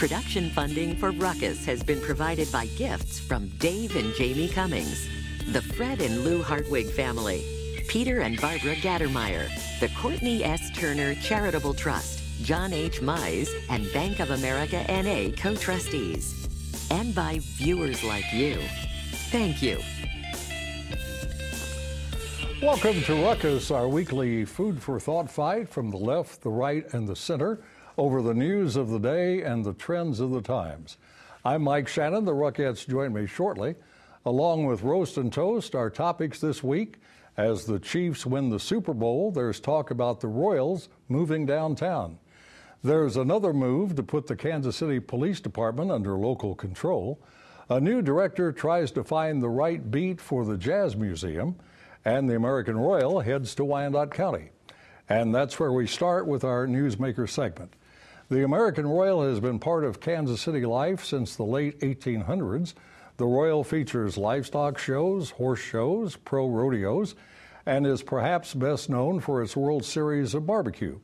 Production funding for Ruckus has been provided by gifts from Dave and Jamie Cummings, the Fred and Lou Hartwig family, Peter and Barbara Gattermeyer, the Courtney S. Turner Charitable Trust, John H. Mize, and Bank of America NA co trustees, and by viewers like you. Thank you. Welcome to Ruckus, our weekly food for thought fight from the left, the right, and the center over the news of the day and the trends of the times. I'm Mike Shanin. The Ruckettes join me shortly. Along with Roast and Toast, our topics this week as the Chiefs win the Super Bowl, there's talk about the Royals moving downtown. There's another move to put the Kansas City Police Department under local control. A new director tries to find the right beat for the Jazz Museum and the American Royal heads to Wyandotte County. And that's where we start with our Newsmaker segment. The American Royal has been part of Kansas City life since the late 1800s. The Royal features livestock shows, horse shows, pro rodeos, and is perhaps best known for its World Series of barbecue.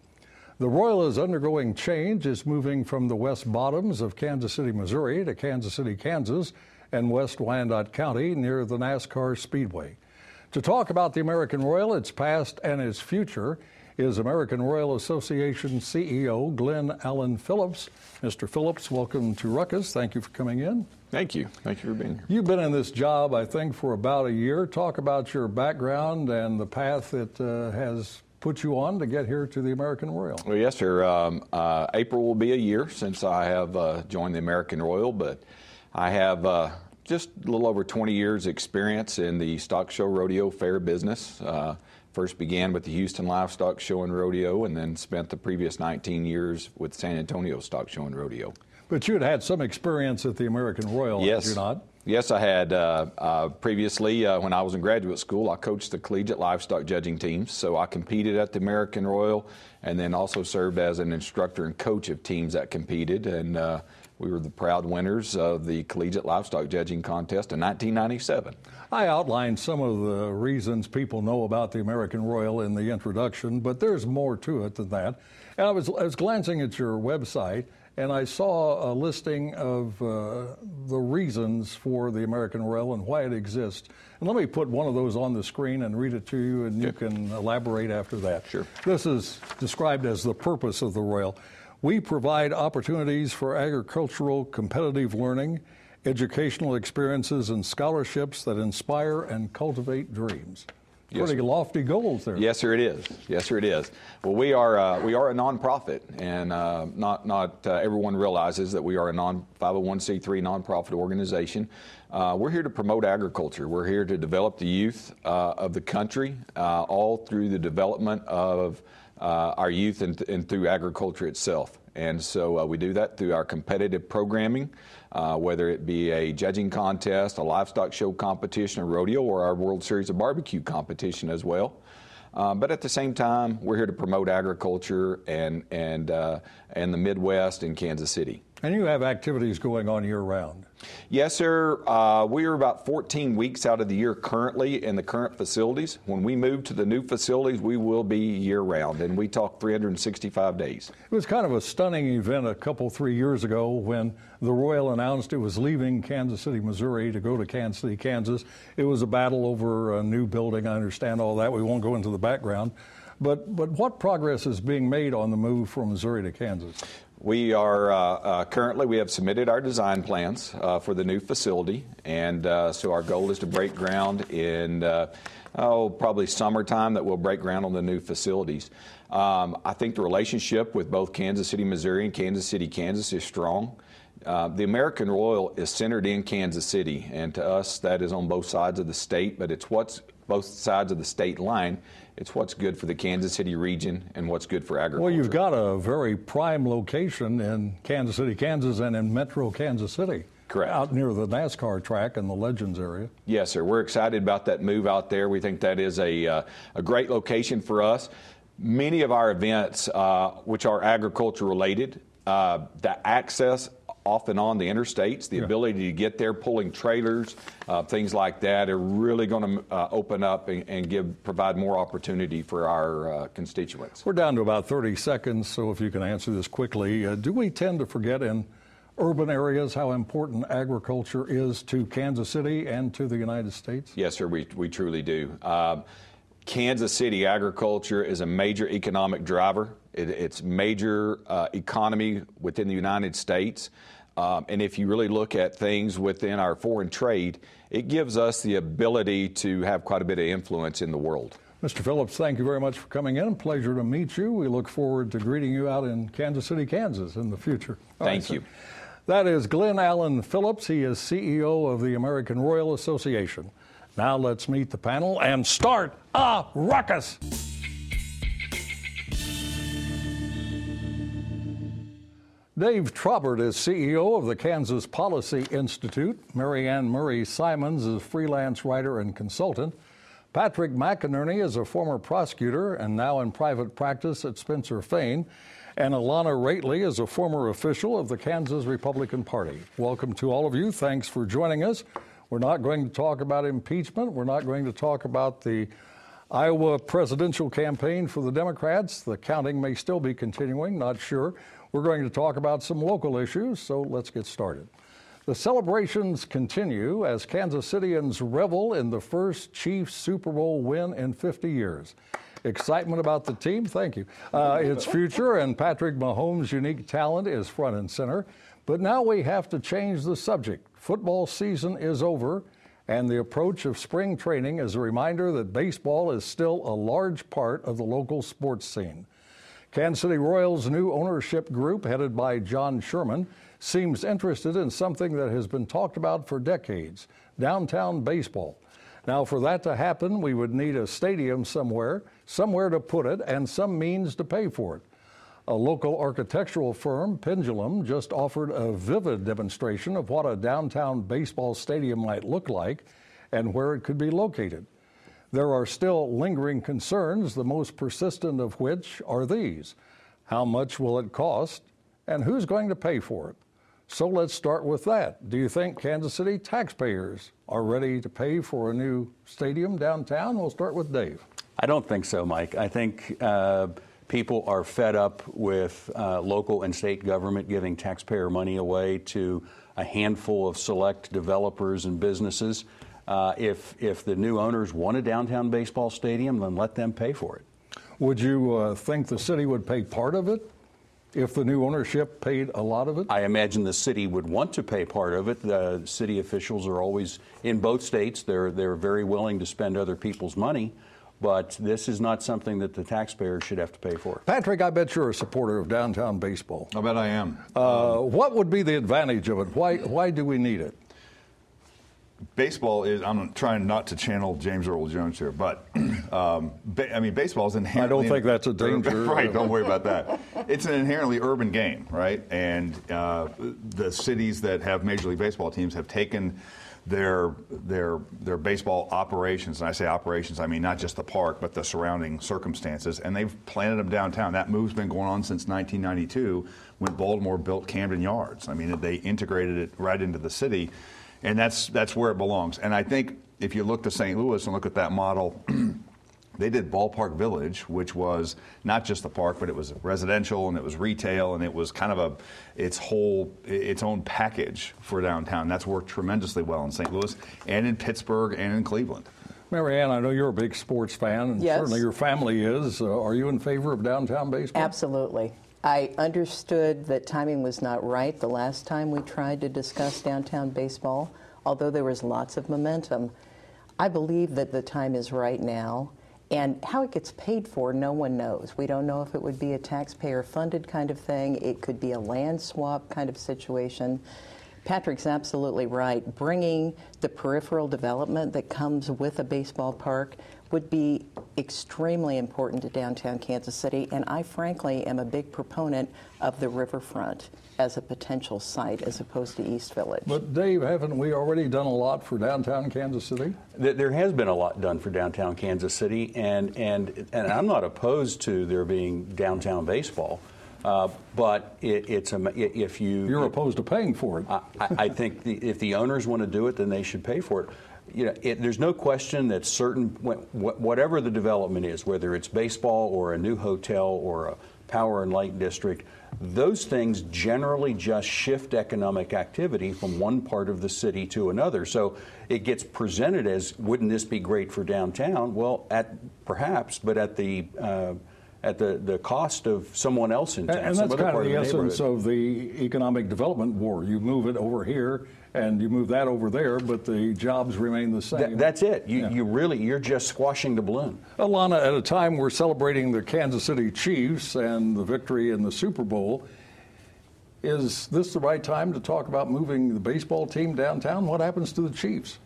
The Royal is undergoing change. is moving from the West Bottoms of Kansas City, Missouri to Kansas City, Kansas, and West Wyandotte County near the NASCAR Speedway. To talk about the American Royal, its past and its future, is American Royal Association CEO Glen Alan Phillips. Mr. Phillips, welcome to Ruckus. Thank you for coming in. Thank you. Thank you for being here. You've been in this job, I think, for about a year. Talk about your background and the path that uh, has put you on to get here to the American Royal. Well, yes, sir. Um, uh, April will be a year since I have uh, joined the American Royal, but I have uh, just a little over 20 years experience in the stock show rodeo fair business. Uh, first began with the Houston Livestock Show and Rodeo and then spent the previous 19 years with San Antonio Stock Show and Rodeo. But you had had some experience at the American Royal, yes. you not? Yes, I had. Uh, uh, previously, uh, when I was in graduate school, I coached the collegiate livestock judging teams. So I competed at the American Royal and then also served as an instructor and coach of teams that competed. And uh, we were the proud winners of the Collegiate Livestock Judging Contest in 1997. I outlined some of the reasons people know about the American Royal in the introduction, but there's more to it than that. And I was, I was glancing at your website, and I saw a listing of uh, the reasons for the American Royal and why it exists. And let me put one of those on the screen and read it to you, and you can elaborate after that. Sure. This is described as the purpose of the Royal. We provide opportunities for agricultural competitive learning, educational experiences, and scholarships that inspire and cultivate dreams. Yes, Pretty lofty goals there. Yes, sir, it is. Yes, sir, it is. Well, we are uh, we are a nonprofit, and uh, not not uh, everyone realizes that we are a non 501c3 nonprofit organization. Uh, we're here to promote agriculture. We're here to develop the youth uh, of the country, uh, all through the development of uh, our youth and, and, through agriculture itself. And so uh, we do that through our competitive programming, uh, whether it be a judging contest, a livestock show competition, a rodeo, or our World Series of Barbecue competition as well. Uh, but at the same time, we're here to promote agriculture and and uh, and the Midwest and Kansas City. And you have activities going on year round. Yes, sir. Uh, we are about 14 weeks out of the year currently in the current facilities. When we move to the new facilities, we will be year round, and we talk 365 days. It was kind of a stunning event a couple, three years ago when the Royal announced it was leaving Kansas City, Missouri to go to Kansas City, Kansas. It was a battle over a new building. I understand all that. We won't go into the background. But, but what progress is being made on the move from Missouri to Kansas? We are uh, uh, currently, we have submitted our design plans uh, for the new facility, and uh, so our goal is to break ground in, uh, oh, probably summertime that we'll break ground on the new facilities. Um, I think the relationship with both Kansas City, Missouri and Kansas City, Kansas is strong. Uh, the American Royal is centered in Kansas City, and to us, that is on both sides of the state, but it's what's both sides of the state line it's what's good for the Kansas City region and what's good for agriculture. Well, you've got a very prime location in Kansas City, Kansas, and in metro Kansas City. Correct. Out near the NASCAR track in the Legends area. Yes, sir. We're excited about that move out there. We think that is a, uh, a great location for us. Many of our events, uh, which are agriculture related, uh, the access off and on the interstates, the yeah. ability to get there, pulling trailers, uh, things like that, are really going to uh, open up and, and, give provide more opportunity for our uh, constituents. We're down to about 30 seconds, so if you can answer this quickly, uh, do we tend to forget in urban areas how important agriculture is to Kansas City and to the United States? Yes, sir, we, we truly do. Uh, Kansas City agriculture is a major economic driver. It, it's major uh, economy within the United States. Um, and if you really look at things within our foreign trade, it gives us the ability to have quite a bit of influence in the world. Mr. Phillips, thank you very much for coming in. Pleasure to meet you. We look forward to greeting you out in Kansas City, Kansas in the future. All thank right, you. That is Glen Alan Phillips. He is CEO of the American Royal Association. Now let's meet the panel and start a ruckus. Dave Trabert is CEO of the Kansas Policy Institute. Mary Anne Murray Simons is freelance writer and consultant. Patrick McInerney is a former prosecutor and now in private practice at Spencer Fane. And Alana Roethle is a former official of the Kansas Republican Party. Welcome to all of you. Thanks for joining us. We're not going to talk about impeachment. We're not going to talk about the Iowa presidential campaign for the Democrats. The counting may still be continuing, not sure. We're going to talk about some local issues, so let's get started. The celebrations continue as Kansas Cityans revel in the first Chiefs Super Bowl win in 50 years. Excitement about the team, thank you. Uh, its future and Patrick Mahomes' unique talent is front and center. But now we have to change the subject. Football season is over, and the approach of spring training is a reminder that baseball is still a large part of the local sports scene. Kansas City Royals' new ownership group, headed by John Sherman, seems interested in something that has been talked about for decades downtown baseball. Now, for that to happen, we would need a stadium somewhere, somewhere to put it, and some means to pay for it. A local architectural firm, Pendulum, just offered a vivid demonstration of what a downtown baseball stadium might look like and where it could be located. There are still lingering concerns, the most persistent of which are these How much will it cost, and who's going to pay for it? So let's start with that. Do you think Kansas City taxpayers are ready to pay for a new stadium downtown? We'll start with Dave. I don't think so, Mike. I think uh, people are fed up with uh, local and state government giving taxpayer money away to a handful of select developers and businesses. Uh, if, if the new owners want a downtown baseball stadium, then let them pay for it. Would you uh, think the city would pay part of it if the new ownership paid a lot of it? I imagine the city would want to pay part of it. The city officials are always in both states. They're they're very willing to spend other people's money, but this is not something that the taxpayer should have to pay for. Patrick, I bet you're a supporter of downtown baseball. I bet I am. Uh, what would be the advantage of it? Why why do we need it? Baseball is. I'm trying not to channel James Earl Jones here, but um, ba- I mean, baseball is inherently. I don't think that's a danger. right. Don't worry about that. It's an inherently urban game, right? And uh, the cities that have Major League Baseball teams have taken their their their baseball operations, and I say operations, I mean not just the park, but the surrounding circumstances, and they've planted them downtown. That move's been going on since 1992 when Baltimore built Camden Yards. I mean, they integrated it right into the city and that's that's where it belongs. And I think if you look to St. Louis and look at that model. they did Ballpark Village, which was not just the park, but it was residential and it was retail and it was kind of a its whole its own package for downtown. That's worked tremendously well in St. Louis and in Pittsburgh and in Cleveland. Marianne, I know you're a big sports fan, and yes. certainly your family is. Uh, are you in favor of downtown baseball? Absolutely. I understood that timing was not right the last time we tried to discuss downtown baseball, although there was lots of momentum. I believe that the time is right now. And how it gets paid for, no one knows. We don't know if it would be a taxpayer funded kind of thing, it could be a land swap kind of situation. Patrick's absolutely right. Bringing the peripheral development that comes with a baseball park would be extremely important to downtown Kansas City, and I frankly am a big proponent of the riverfront as a potential site as opposed to East Village. But Dave, haven't we already done a lot for downtown Kansas City? There has been a lot done for downtown Kansas City, and and and I'm not opposed to there being downtown baseball. Uh, but it, it's a, if you you're opposed to paying for it. I, I think the, if the owners want to do it, then they should pay for it you know, it, there's no question that certain, whatever the development is, whether it's baseball or a new hotel or a Power and Light District, those things generally just shift economic activity from one part of the city to another. So it gets presented as, wouldn't this be great for downtown? Well, at perhaps, but at the uh, at the, the cost of someone else in town. And, and that's kind of the, the essence of the economic development war. You move it over here and you move that over there, but the jobs remain the same. Th- that's it. You, yeah. you really, you're just squashing the balloon. Alana, at a time we're celebrating the Kansas City Chiefs and the victory in the Super Bowl, is this the right time to talk about moving the baseball team downtown? What happens to the Chiefs?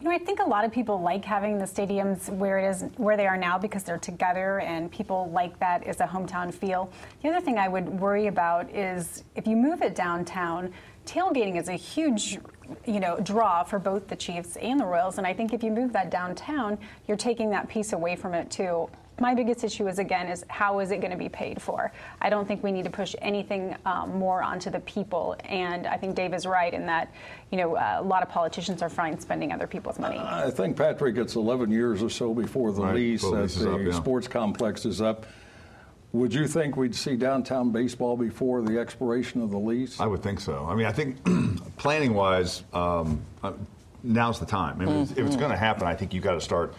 You know, I think a lot of people like having the stadiums where it is where they are now because they're together and people like that as a hometown feel. The other thing I would worry about is if you move it downtown, tailgating is a huge you know draw for both the Chiefs and the Royals and I think if you move that downtown, you're taking that piece away from it too. My biggest issue is again is how is it going to be paid for? I don't think we need to push anything um, more onto the people and i think dave is right in that you know uh, a lot of politicians are fine spending other people's money. I think patrick it's 11 years or so before the right, lease at the up, yeah. sports complex is up would you think we'd see downtown baseball before the expiration of the lease? I would think so. I mean, I think planning wise, um, uh, now's the time. I mean, mm-hmm. if it's going to happen, I think you've got to start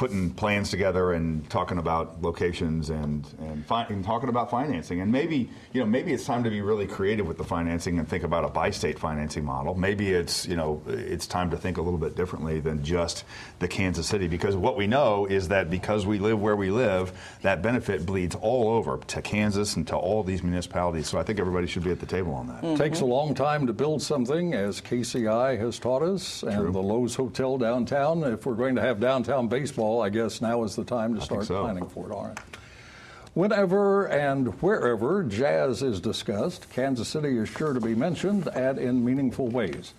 putting plans together and talking about locations and and, fi- and, talking about financing and maybe you know maybe it's time to be really creative with the financing and think about a bi-state financing model maybe it's you know it's time to think a little bit differently than just the Kansas City because what we know is that because we live where we live that benefit bleeds all over to Kansas and to all these municipalities so I think everybody should be at the table on that. Mm-hmm. Takes a long time to build something as KCI has taught us and True. the Loews Hotel downtown if we're going to have downtown baseball baseball, I guess now is the time to start so. planning for it. All right. Whenever and wherever jazz is discussed, Kansas City is sure to be mentioned and in meaningful ways.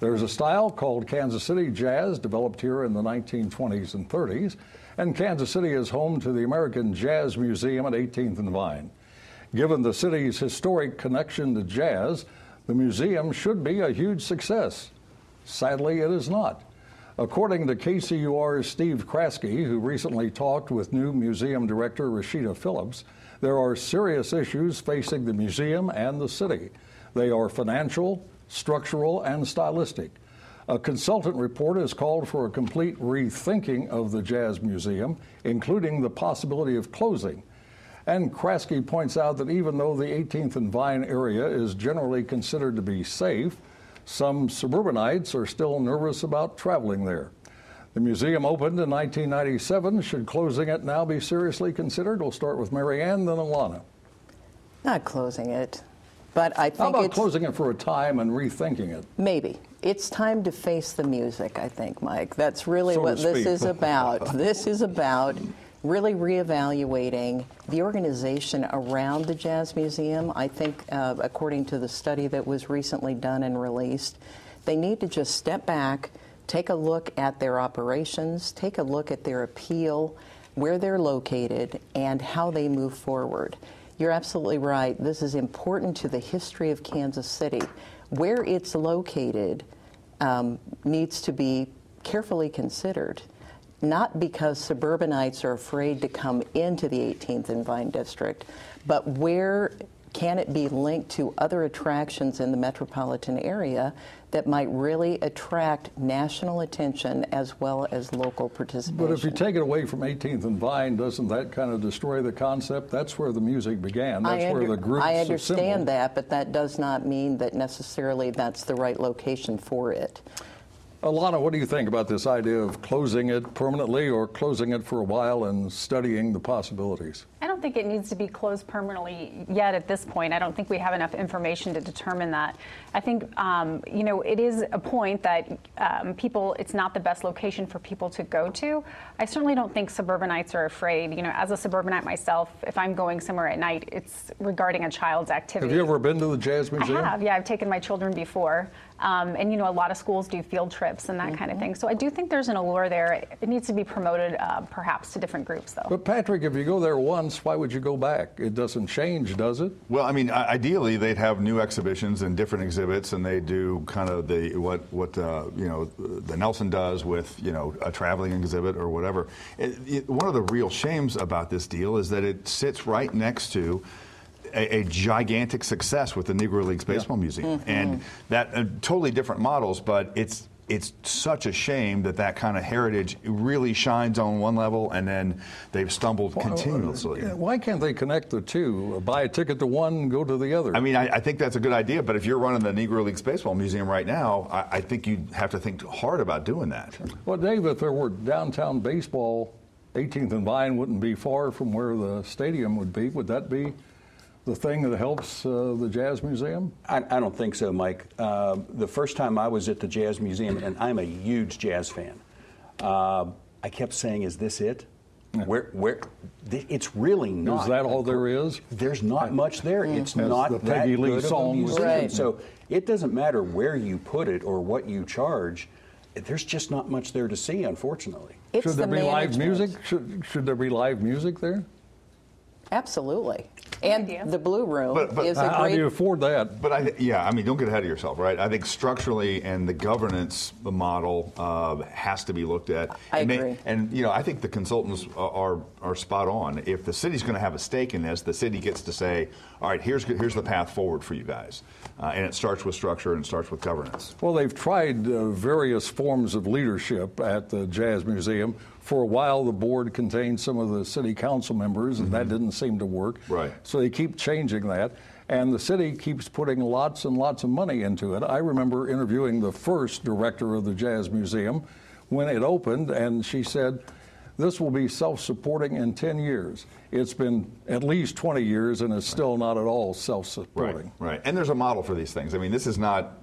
There's a style called Kansas City Jazz developed here in the 1920s and 30s, and Kansas City is home to the American Jazz Museum at 18th and Vine. Given the city's historic connection to jazz, the museum should be a huge success. Sadly, it is not. According to KCUR's Steve Kraske, who recently talked with new museum director Rashida Phillips, there are serious issues facing the museum and the city. They are financial, structural, and stylistic. A consultant report has called for a complete rethinking of the Jazz Museum, including the possibility of closing. And Kraske points out that even though the 18th and Vine area is generally considered to be safe, some suburbanites are still nervous about traveling there. The museum opened in 1997. Should closing it now be seriously considered? We'll start with Marianne, then Alana. Not closing it, but I think How about it's, closing it for a time and rethinking it? Maybe. It's time to face the music, I think, Mike. That's really so what this is about. this is about really reevaluating the organization around the Jazz Museum. I think, uh, according to the study that was recently done and released, they need to just step back, take a look at their operations, take a look at their appeal, where they're located, and how they move forward. You're absolutely right. This is important to the history of Kansas City. Where it's located um, needs to be carefully considered not because suburbanites are afraid to come into the 18th and Vine District, but where can it be linked to other attractions in the metropolitan area that might really attract national attention as well as local participation? But if you take it away from 18th and Vine, doesn't that kind of destroy the concept? That's where the music began. That's under, where the groups I understand that, but that does not mean that necessarily that's the right location for it. Alana, what do you think about this idea of closing it permanently or closing it for a while and studying the possibilities? I don't think it needs to be closed permanently yet at this point. I don't think we have enough information to determine that. I think, um, you know, it is a point that um, people, it's not the best location for people to go to. I certainly don't think suburbanites are afraid. You know, as a suburbanite myself, if I'm going somewhere at night, it's regarding a child's activity. Have you ever been to the Jazz Museum? I have, yeah. I've taken my children before. Um, and you know, a lot of schools do field trips and that kind of thing. So I do think there's an allure there. It needs to be promoted, uh, perhaps, to different groups, though. But Patrick, if you go there once, why would you go back? It doesn't change, does it? Well, I mean, ideally they'd have new exhibitions and different exhibits, and they do kind of the what what uh, you know the Nelson does with you know a traveling exhibit or whatever. It, it, one of the real shames about this deal is that it sits right next to. A, a gigantic success with the Negro Leagues Baseball Museum, and that uh, totally different models, but it's it's such a shame that that kind of heritage really shines on one level, and then they've stumbled continuously. Why can't they connect the two? Buy a ticket to one, go to the other. I mean, I, I think that's a good idea, but if you're running the Negro Leagues Baseball Museum right now, I, I think you'd have to think hard about doing that. Well, Dave, if there were downtown baseball, 18th and Vine wouldn't be far from where the stadium would be. Would that be the thing that helps uh, the Jazz Museum? I, I don't think so, Mike. Uh, the first time I was at the Jazz Museum, and I'm a huge jazz fan, uh, I kept saying, "Is this it? Where, where? th- It's really not. Is that all there is? There's not much there. It's As not the that Lee good of a song museum. Right. So it doesn't matter where you put it or what you charge. There's just not much there to see, unfortunately. It's should there the be live music? Should, should there be live music there? Absolutely. And idea. the Blue Room But- but is a How do you afford that? But I, yeah, I mean, don't get ahead of yourself, right? I think structurally and the governance model uh, has to be looked at. I and agree. and you know, I think the consultants are are, are spot on. If the city's going to have a stake in this, the city gets to say, "All right, here's here's the path forward for you guys," uh, and it starts with structure and it starts with governance. Well, they've tried uh, various forms of leadership at the Jazz Museum. For a while, the board contained some of the city council members, and that mm-hmm. didn't seem to work. Right. So they keep changing that. And the city keeps putting lots and lots of money into it. I remember interviewing the first director of the Jazz Museum when it opened, and she said, This will be self supporting in 10 years. It's been at least 20 years, and it's still not at all self supporting. Right. And there's a model for these things. I mean, this is not.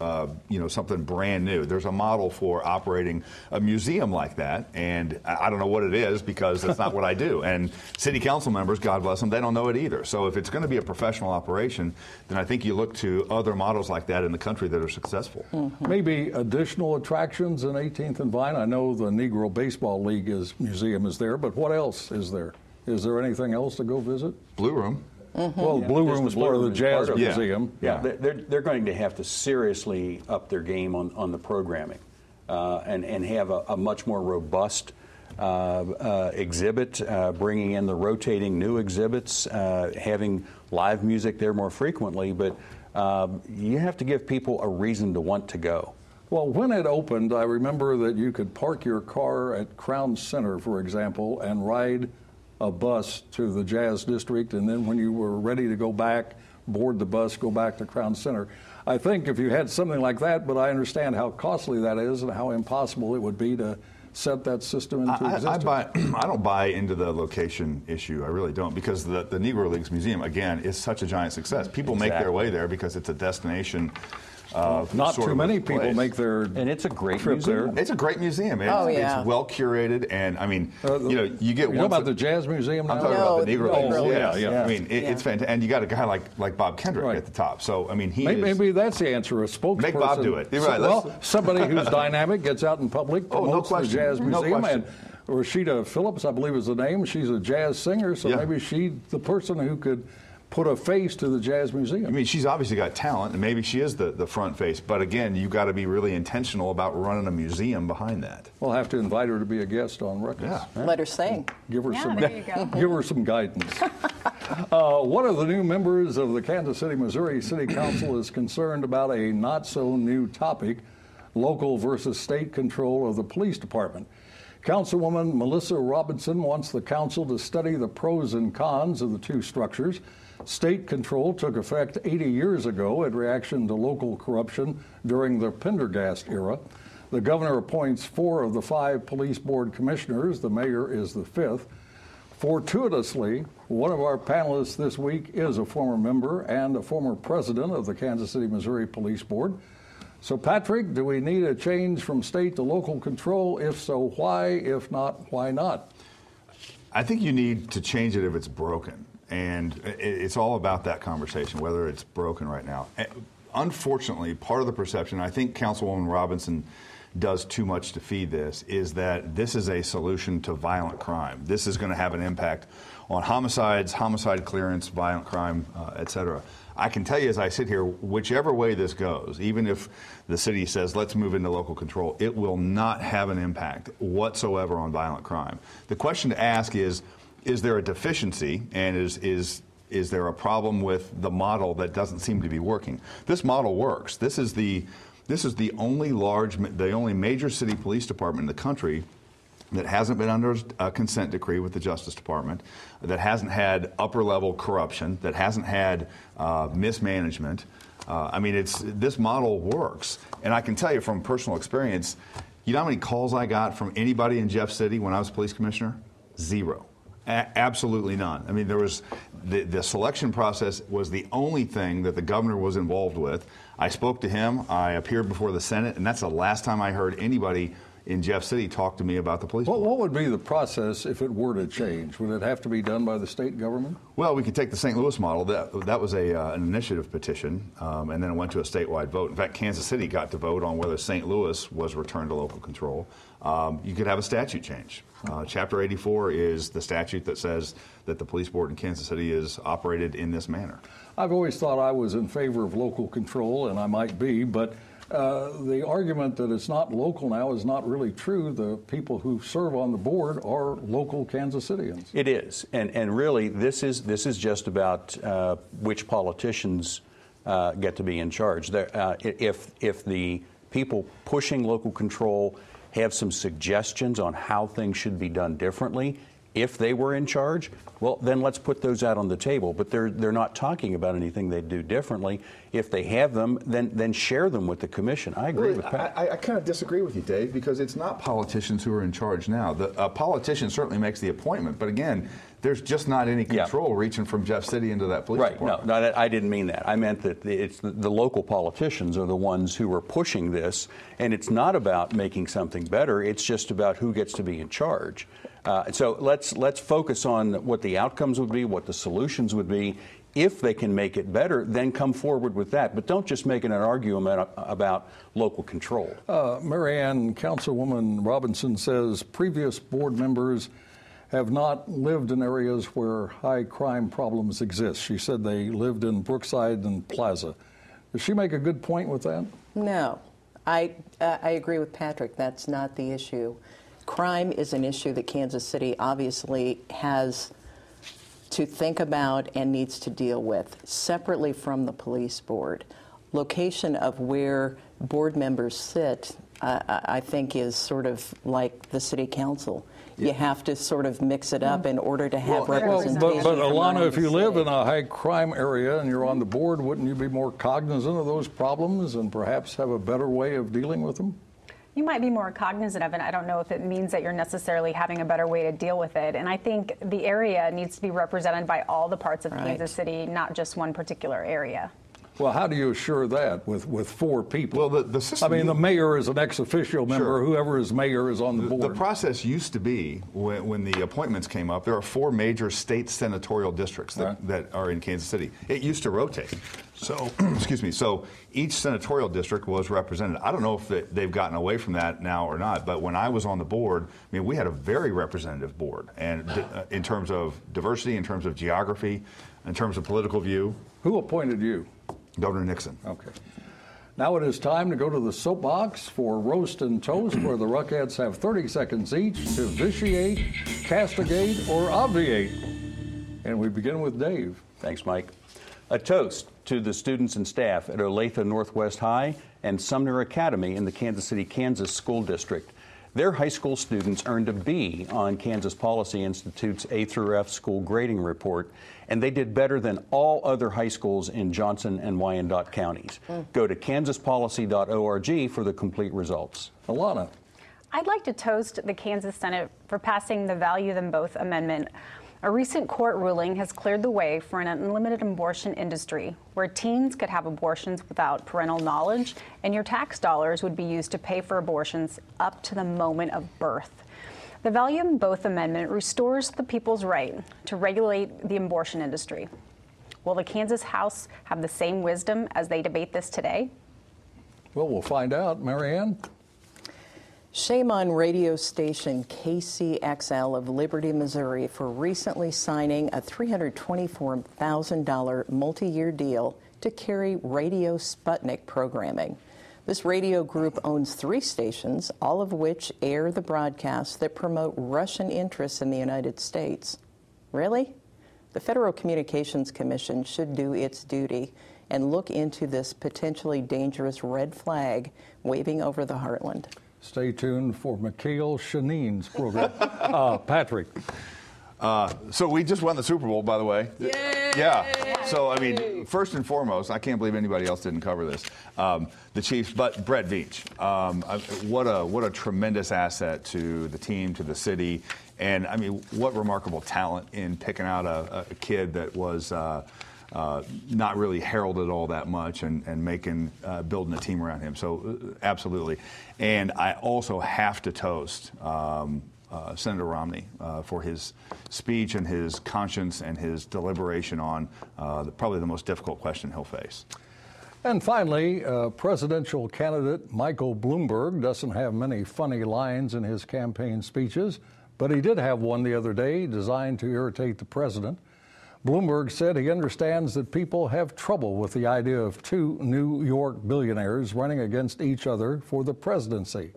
Uh, you know something brand new. There's a model for operating a museum like that, and I don't know what it is because that's not what I do. And city council members, God bless them, they don't know it either. So if it's going to be a professional operation, then I think you look to other models like that in the country that are successful. Maybe additional attractions in 18th and Vine. I know the Negro Baseball League is museum is there, but what else is there? Is there anything else to go visit? Blue Room. Well, Blue Room the is part of the Jazz part of it. Yeah. Museum. Yeah, they- they're, they're going to have to seriously up their game on, on the programming uh, and, and have a, a much more robust uh, uh, exhibit, uh, bringing in the rotating new exhibits, uh, having live music there more frequently. But um, you have to give people a reason to want to go. Well, when it opened, I remember that you could park your car at Crown Center, for example, and ride a bus to the Jazz District, and then when you were ready to go back, board the bus, go back to Crown Center. I think if you had something like that, but I understand how costly that is and how impossible it would be to set that system into I, I, existence. buy, I don't buy into the location issue. I really don't because the, the Negro Leagues Museum, again, is such a giant success. People make their way there because it's a destination. Uh, Not too of many people place. make their And it's a great trip museum. there. It's a great museum. It's, Oh, yeah. it's well curated, and I mean, Uh, you know, you get you know about for- the Jazz Museum now? I'm talking No, about the Negro the Leagues. Negro yeah, yeah. yeah. I mean, it, Yeah. it's fantastic, and you got a guy like like Bob Kendrick Right. at the top. So I mean, he Maybe, is. maybe that's the answer. A spokesperson. Make Bob do it. You're right, Well, somebody who's dynamic gets out in public, Oh, no promotes question. the Jazz No Museum, question. and Rashida Phillips, I believe is the name. She's a jazz singer, so Yeah. maybe she, the person who could put a face to the Jazz Museum. I mean, she's obviously got talent, and maybe she is the, the front face. But again, you've got to be really intentional about running a museum behind that. we'll have to invite her to be a guest on Ruckus. Yeah. Let her sing. Give her Yeah, some, there you go. give her some guidance. uh, one of the new members of the Kansas City, Missouri City Council is concerned about a not so new topic local versus state control of the police department. Councilwoman Melissa Robinson wants the council to study the pros and cons of the two structures. State control took effect 80 years ago in reaction to local corruption during the Pendergast era. The governor appoints four of the five police board commissioners. The mayor is the fifth. Fortuitously, one of our panelists this week is a former member and a former president of the Kansas City, Missouri Police Board. So, Patrick, do we need a change from state to local control? If so, why? If not, why not? I think you need to change it if it's broken. And it's all about that conversation, whether it's broken right now. Unfortunately, part of the perception, I think Councilwoman Robinson does too much to feed this, is that this is a solution to violent crime. This is going to have an impact on homicides, homicide clearance, violent crime, uh, et cetera. I can tell you as I sit here, whichever way this goes, even if the city says let's move into local control, it will not have an impact whatsoever on violent crime. The question to ask is, is there a deficiency and is, is is there a problem with the model that doesn't seem to be working? This model works. This is the this is the only large, the only major city police department in the country that hasn't been under a consent decree with the Justice Department, that hasn't had upper level corruption, that hasn't had uh, mismanagement. Uh, I mean, it's this model works, and I can tell you from personal experience. You know how many calls I got from anybody in Jeff City when I was police commissioner? Zero. A- absolutely none. I mean, there was the, the selection process was the only thing that the governor was involved with. I spoke to him. I appeared before the Senate, and that's the last time I heard anybody in Jeff City talk to me about the police. What, what, would be the process if it were to change? Would it have to be done by the state government? Well, we could take the St. Louis model. That, that was a, uh, an initiative petition, um, and then it went to a statewide vote. In fact, Kansas City got to vote on whether St. Louis was returned to local control. Um, you could have a statute change. Uh, Chapter 84 is the statute that says that the police board in Kansas City is operated in this manner. I've always thought I was in favor of local control, and I might be, but uh, the argument that it's not local now is not really true. The people who serve on the board are local Kansas Cityans. It is, and and really, this is this is just about uh, which politicians uh, get to be in charge. There, uh, if if the people pushing local control have some suggestions on how things should be done differently, if they were in charge, well, then let's put those out on the table. But they're they're not talking about anything they'd do differently. If they have them, then then share them with the commission. I agree Well, with Pat. I, I kind of disagree with you, Dave, because it's not politicians who are in charge now. The a politician certainly makes the appointment, but again, there's just not any Yeah. control reaching from Jeff City into that police Right. No, department. no, that- I didn't mean that. I meant that the- it's the, the local politicians are the ones who are pushing this, and it's not about making something better. It's just about who gets to be in charge. Uh, so let's let's focus on what the outcomes would be, what the solutions would be. If they can make it better, then come forward with that. But don't just make it an argument about local control. Uh, Marianne, Councilwoman Robinson says previous board members have not lived in areas where high crime problems exist. She said they lived in Brookside and Plaza. Does she make a good point with that? No, I, uh, I agree with Patrick. That's not the issue. Crime is an issue that Kansas City obviously has to think about and needs to deal with separately from the police board. Location of where board members sit, uh, I I think, is sort of like the city council. You have to sort of mix it up mm. in order to have Well, Well, representation. but, but Alana, if the you live city. in a high crime area and you're on the board, wouldn't you be more cognizant of those problems and perhaps have a better way of dealing with them? You might be more cognizant of it. I don't know if it means that you're necessarily having a better way to deal with it. And I think the area needs to be represented by all the parts of Right. Kansas City, not just one particular area. Well, how do you assure that with, with four people? Well, the- the system I mean, the mayor is an ex officio member. Sure. Whoever is mayor is on the The, board. the process used to be when, when the appointments came up, there are four major state senatorial districts that, Right. that are in Kansas City. It used to rotate. So, excuse me. So each senatorial district was represented. I don't know if they- they've gotten away from that now or not, but when I was on the board, I mean, we had a very representative board, and uh, in terms of diversity, in terms of geography, in terms of political view, Who appointed you? Governor Nixon. Okay. Now it is time to go to the soapbox for roast and toast, where the Ruckettes have 30 seconds each to vitiate, castigate, or obviate. And we begin with Dave. Thanks, Mike. A toast to the students and staff at Olathe Northwest High and Sumner Academy in the Kansas City, Kansas School District. Their high school students earned a B on Kansas Policy Institute's A through F school grading report, and they did better than all other high schools in Johnson and Wyandotte counties. Mm. Go to kansaspolicy.org for the complete results. Alana. I'd like to toast the Kansas Senate for passing the Value Them Both amendment. A recent court ruling has cleared the way for an unlimited abortion industry where teens could have abortions without parental knowledge, and your tax dollars would be used to pay for abortions up to the moment of birth. The Them Both amendment restores the people's right to regulate the abortion industry. Will the Kansas House have the same wisdom as they debate this today? Well, we'll find out. Marianne? Shame on radio station KCXL of Liberty, Missouri for recently signing a $324,000 multi year deal to carry Radio Sputnik programming. This radio group owns three stations, all of which air the broadcasts that promote Russian interests in the United States. Really? The Federal Communications Commission should do its duty and look into this potentially dangerous red flag waving over the heartland. Stay tuned for Mikhail Shanine's program. uh, Patrick. Uh, so we just won the Super Bowl, by the way. Yay! Yeah. So I mean, first and foremost, I can't believe anybody else didn't cover this. Um, the Chiefs, but Brett Veach, um, what a what a tremendous asset to the team, to the city, and I mean, what remarkable talent in picking out a, a kid that was. Uh, uh, not really heralded all that much and, and making uh, building a team around him. So uh, absolutely, and I also have to toast um, uh, Senator Romney uh, for his speech and his conscience and his deliberation on uh, the, probably the most difficult question he'll face. And finally, presidential candidate Michael Bloomberg doesn't have many funny lines in his campaign speeches, but he did have one the other day designed to irritate the president. Bloomberg said he understands that people have trouble with the idea of two New York billionaires running against each other for the presidency.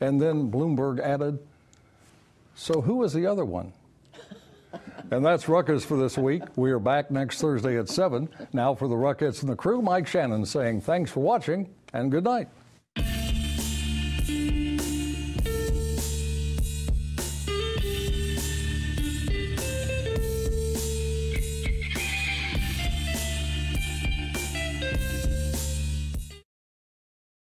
And then Bloomberg added, So who is the other one? and that's Ruckus for this week. We are back next Thursday at 7. Now, for the Ruckus and the crew, Mike Shanin saying thanks for watching and good night.